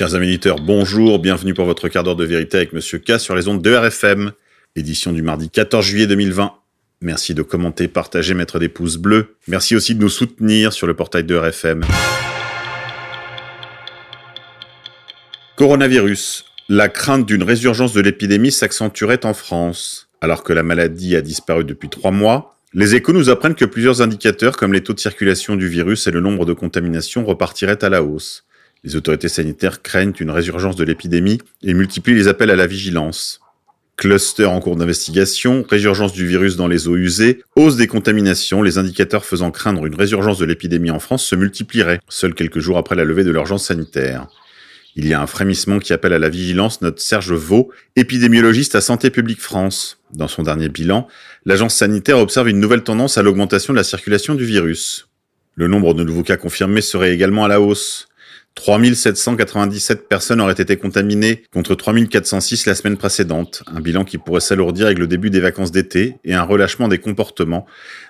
Chers amis éditeurs, bonjour, bienvenue pour votre quart d'heure de vérité avec Monsieur K sur les ondes de RFM, édition du mardi 14 juillet 2020. Merci de commenter, partager, mettre des pouces bleus. Merci aussi de nous soutenir sur le portail de RFM. Coronavirus. La crainte d'une résurgence de l'épidémie s'accentuerait en France. Alors que la maladie a disparu depuis trois mois, les échos nous apprennent que plusieurs indicateurs comme les taux de circulation du virus et le nombre de contaminations repartiraient à la hausse. Les autorités sanitaires craignent une résurgence de l'épidémie et multiplient les appels à la vigilance. Cluster en cours d'investigation, résurgence du virus dans les eaux usées, hausse des contaminations, les indicateurs faisant craindre une résurgence de l'épidémie en France se multiplieraient, seuls quelques jours après la levée de l'urgence sanitaire. Il y a un frémissement qui appelle à la vigilance, note Serge Vaux, épidémiologiste à Santé publique France. Dans son dernier bilan, l'agence sanitaire observe une nouvelle tendance à l'augmentation de la circulation du virus. Le nombre de nouveaux cas confirmés serait également à la hausse. 3797 personnes auraient été contaminées contre 3406 la semaine précédente, un bilan qui pourrait s'alourdir avec le début des vacances d'été et un relâchement des comportements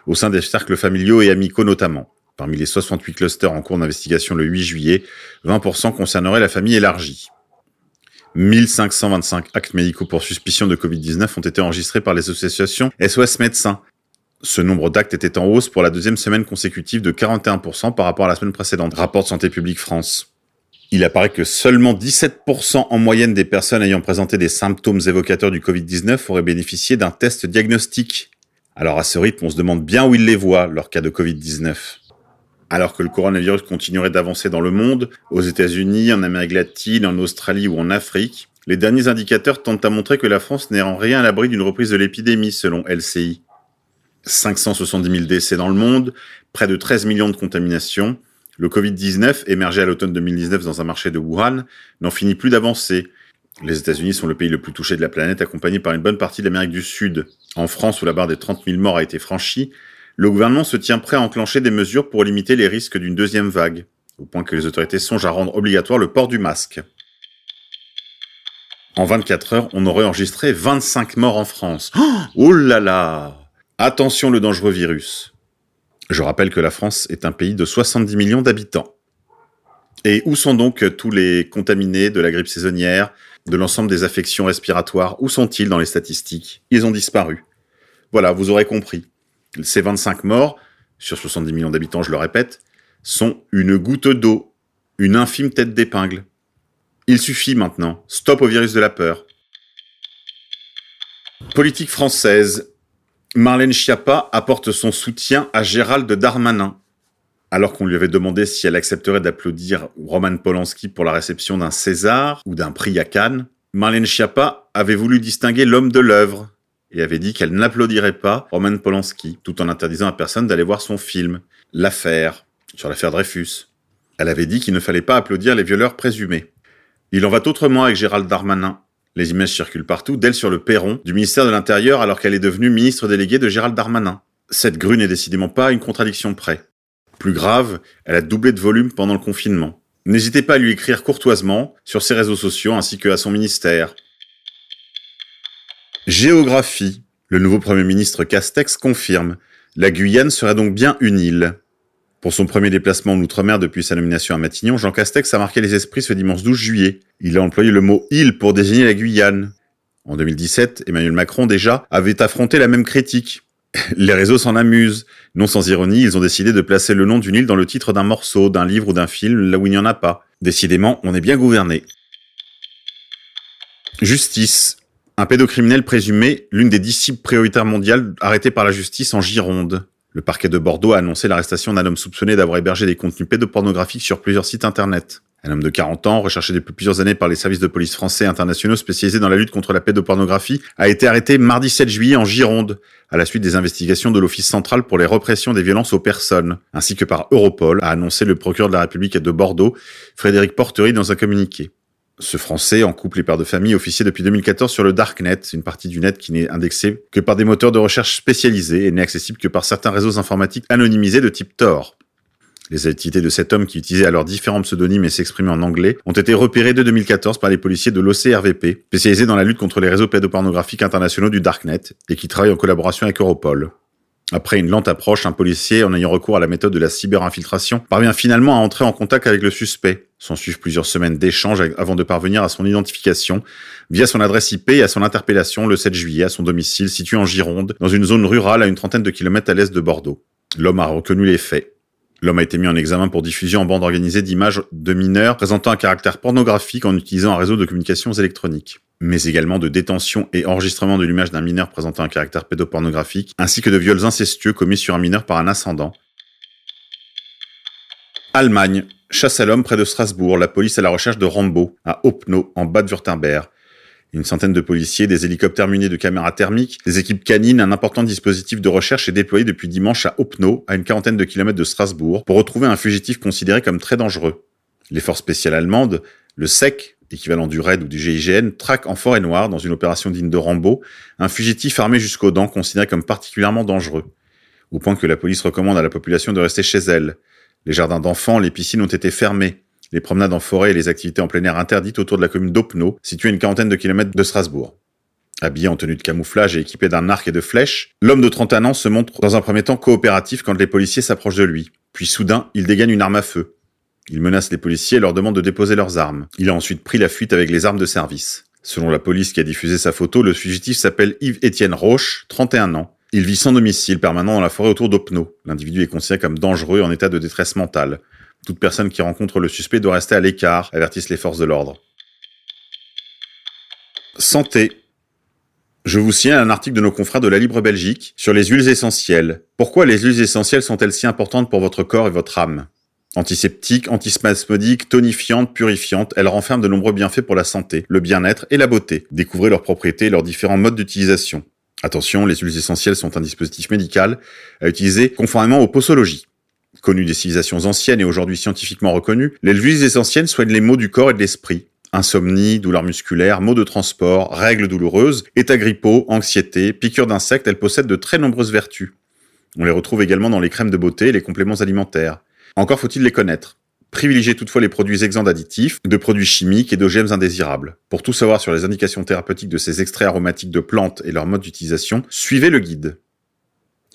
au sein des cercles familiaux et amicaux notamment. Parmi les 68 clusters en cours d'investigation le 8 juillet, 20% concerneraient la famille élargie. 1525 actes médicaux pour suspicion de Covid-19 ont été enregistrés par les associations SOS Médecins. Ce nombre d'actes était en hausse pour la deuxième semaine consécutive de 41% par rapport à la semaine précédente, rapporte Santé publique France. Il apparaît que seulement 17% en moyenne des personnes ayant présenté des symptômes évocateurs du Covid-19 auraient bénéficié d'un test diagnostique. Alors à ce rythme, on se demande bien où ils les voient, leur cas de Covid-19 alors que le coronavirus continuerait d'avancer dans le monde, aux États-Unis, en Amérique latine, en Australie ou en Afrique, les derniers indicateurs tentent à montrer que la France n'est en rien à l'abri d'une reprise de l'épidémie, selon LCI. 570 000 décès dans le monde, près de 13 millions de contaminations. Le Covid-19, émergé à l'automne 2019 dans un marché de Wuhan, n'en finit plus d'avancer. Les États-Unis sont le pays le plus touché de la planète, accompagné par une bonne partie de l'Amérique du Sud. En France, où la barre des 30 000 morts a été franchie, le gouvernement se tient prêt à enclencher des mesures pour limiter les risques d'une deuxième vague, au point que les autorités songent à rendre obligatoire le port du masque. En 24 heures, on aurait enregistré 25 morts en France. Oh là là Attention le dangereux virus. Je rappelle que la France est un pays de 70 millions d'habitants. Et où sont donc tous les contaminés de la grippe saisonnière, de l'ensemble des affections respiratoires? Où sont-ils dans les statistiques? Ils ont disparu. Voilà, vous aurez compris. Ces 25 morts, sur 70 millions d'habitants, je le répète, sont une goutte d'eau, une infime tête d'épingle. Il suffit maintenant. Stop au virus de la peur. Politique française. Marlène Schiappa apporte son soutien à Gérald Darmanin. Alors qu'on lui avait demandé si elle accepterait d'applaudir Roman Polanski pour la réception d'un César ou d'un prix à Cannes, Marlène Schiappa avait voulu distinguer l'homme de l'œuvre, et avait dit qu'elle n'applaudirait pas Roman Polanski, tout en interdisant à personne d'aller voir son film, L'affaire, sur l'affaire Dreyfus. Elle avait dit qu'il ne fallait pas applaudir les violeurs présumés. Il en va autrement avec Gérald Darmanin. Les images circulent partout d'elle sur le perron du ministère de l'Intérieur alors qu'elle est devenue ministre déléguée de Gérald Darmanin. Cette grue n'est décidément pas une contradiction près. Plus grave, elle a doublé de volume pendant le confinement. N'hésitez pas à lui écrire courtoisement sur ses réseaux sociaux ainsi que à son ministère. Géographie. Le nouveau Premier ministre Castex confirme. La Guyane serait donc bien une île. Pour son premier déplacement en Outre-mer depuis sa nomination à Matignon, Jean Castex a marqué les esprits ce dimanche 12 juillet. Il a employé le mot île pour désigner la Guyane. En 2017, Emmanuel Macron déjà avait affronté la même critique. Les réseaux s'en amusent. Non sans ironie, ils ont décidé de placer le nom d'une île dans le titre d'un morceau, d'un livre ou d'un film, là où il n'y en a pas. Décidément, on est bien gouverné. Justice. Un pédocriminel présumé, l'une des disciples prioritaires mondiales arrêtées par la justice en Gironde. Le parquet de Bordeaux a annoncé l'arrestation d'un homme soupçonné d'avoir hébergé des contenus pédopornographiques sur plusieurs sites internet. Un homme de 40 ans, recherché depuis plusieurs années par les services de police français et internationaux spécialisés dans la lutte contre la pédopornographie, a été arrêté mardi 7 juillet en Gironde, à la suite des investigations de l'Office central pour les répressions des violences aux personnes, ainsi que par Europol, a annoncé le procureur de la République de Bordeaux, Frédéric Portery, dans un communiqué. Ce Français, en couple et père de famille, officiait depuis 2014 sur le Darknet, une partie du net qui n'est indexée que par des moteurs de recherche spécialisés et n'est accessible que par certains réseaux informatiques anonymisés de type Tor. Les activités de cet homme qui utilisait alors différents pseudonymes et s'exprimait en anglais ont été repérées dès 2014 par les policiers de l'OCRVP, spécialisés dans la lutte contre les réseaux pédopornographiques internationaux du Darknet et qui travaillent en collaboration avec Europol. Après une lente approche, un policier, en ayant recours à la méthode de la cyberinfiltration, parvient finalement à entrer en contact avec le suspect S'en suivent plusieurs semaines d'échanges avant de parvenir à son identification via son adresse IP et à son interpellation le 7 juillet à son domicile situé en Gironde, dans une zone rurale à une trentaine de kilomètres à l'est de Bordeaux. L'homme a reconnu les faits. L'homme a été mis en examen pour diffusion en bande organisée d'images de mineurs présentant un caractère pornographique en utilisant un réseau de communications électroniques, mais également de détention et enregistrement de l'image d'un mineur présentant un caractère pédopornographique, ainsi que de viols incestueux commis sur un mineur par un ascendant. Allemagne. Chasse à l'homme près de Strasbourg. La police à la recherche de Rambo, à Opno, en bas de Württemberg. Une centaine de policiers, des hélicoptères munis de caméras thermiques, des équipes canines, un important dispositif de recherche est déployé depuis dimanche à Opno, à une quarantaine de kilomètres de Strasbourg, pour retrouver un fugitif considéré comme très dangereux. Les forces spéciales allemandes, le SEC, équivalent du RAID ou du GIGN, traquent en forêt noire, dans une opération digne de Rambo, un fugitif armé jusqu'aux dents considéré comme particulièrement dangereux. Au point que la police recommande à la population de rester chez elle. Les jardins d'enfants, les piscines ont été fermés les promenades en forêt et les activités en plein air interdites autour de la commune d'Opno, située à une quarantaine de kilomètres de Strasbourg. Habillé en tenue de camouflage et équipé d'un arc et de flèches, l'homme de 31 ans se montre dans un premier temps coopératif quand les policiers s'approchent de lui. Puis soudain, il dégaine une arme à feu. Il menace les policiers et leur demande de déposer leurs armes. Il a ensuite pris la fuite avec les armes de service. Selon la police qui a diffusé sa photo, le fugitif s'appelle Yves-Étienne Roche, 31 ans. Il vit sans domicile permanent dans la forêt autour d'Opno. L'individu est considéré comme dangereux et en état de détresse mentale. Toute personne qui rencontre le suspect doit rester à l'écart, avertissent les forces de l'ordre. Santé. Je vous signale un article de nos confrères de la Libre Belgique sur les huiles essentielles. Pourquoi les huiles essentielles sont-elles si importantes pour votre corps et votre âme? Antiseptiques, antispasmodiques, tonifiantes, purifiantes, elles renferment de nombreux bienfaits pour la santé, le bien-être et la beauté. Découvrez leurs propriétés et leurs différents modes d'utilisation. Attention, les huiles essentielles sont un dispositif médical à utiliser conformément aux posologies. Connues des civilisations anciennes et aujourd'hui scientifiquement reconnues, les huiles essentielles soignent les maux du corps et de l'esprit. Insomnie, douleurs musculaires, maux de transport, règles douloureuses, état grippaux, anxiété, piqûres d'insectes, elles possèdent de très nombreuses vertus. On les retrouve également dans les crèmes de beauté et les compléments alimentaires. Encore faut-il les connaître. Privilégiez toutefois les produits exempts d'additifs, de produits chimiques et d'OGM indésirables. Pour tout savoir sur les indications thérapeutiques de ces extraits aromatiques de plantes et leur mode d'utilisation, suivez le guide.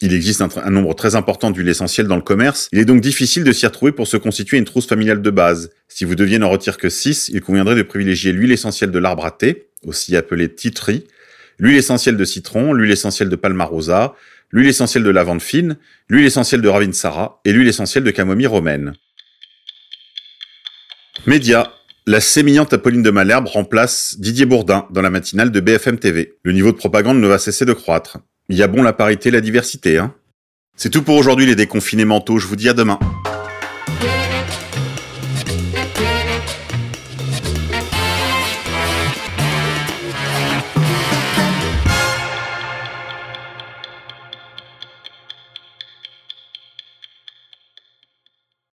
Il existe un, nombre très important d'huiles essentielles dans le commerce. Il est donc difficile de s'y retrouver pour se constituer une trousse familiale de base. Si vous deviez n'en retirer que 6, il conviendrait de privilégier l'huile essentielle de l'arbre à thé, aussi appelée tree, l'huile essentielle de citron, l'huile essentielle de palmarosa, l'huile essentielle de lavande fine, l'huile essentielle de ravinsara et l'huile essentielle de camomille romaine. Média. La sémillante Apolline de Malherbe remplace Didier Bourdin dans la matinale de BFM TV. Le niveau de propagande ne va cesser de croître. Il y a bon la parité, la diversité, hein. C'est tout pour aujourd'hui les déconfinés mentaux, je vous dis à demain.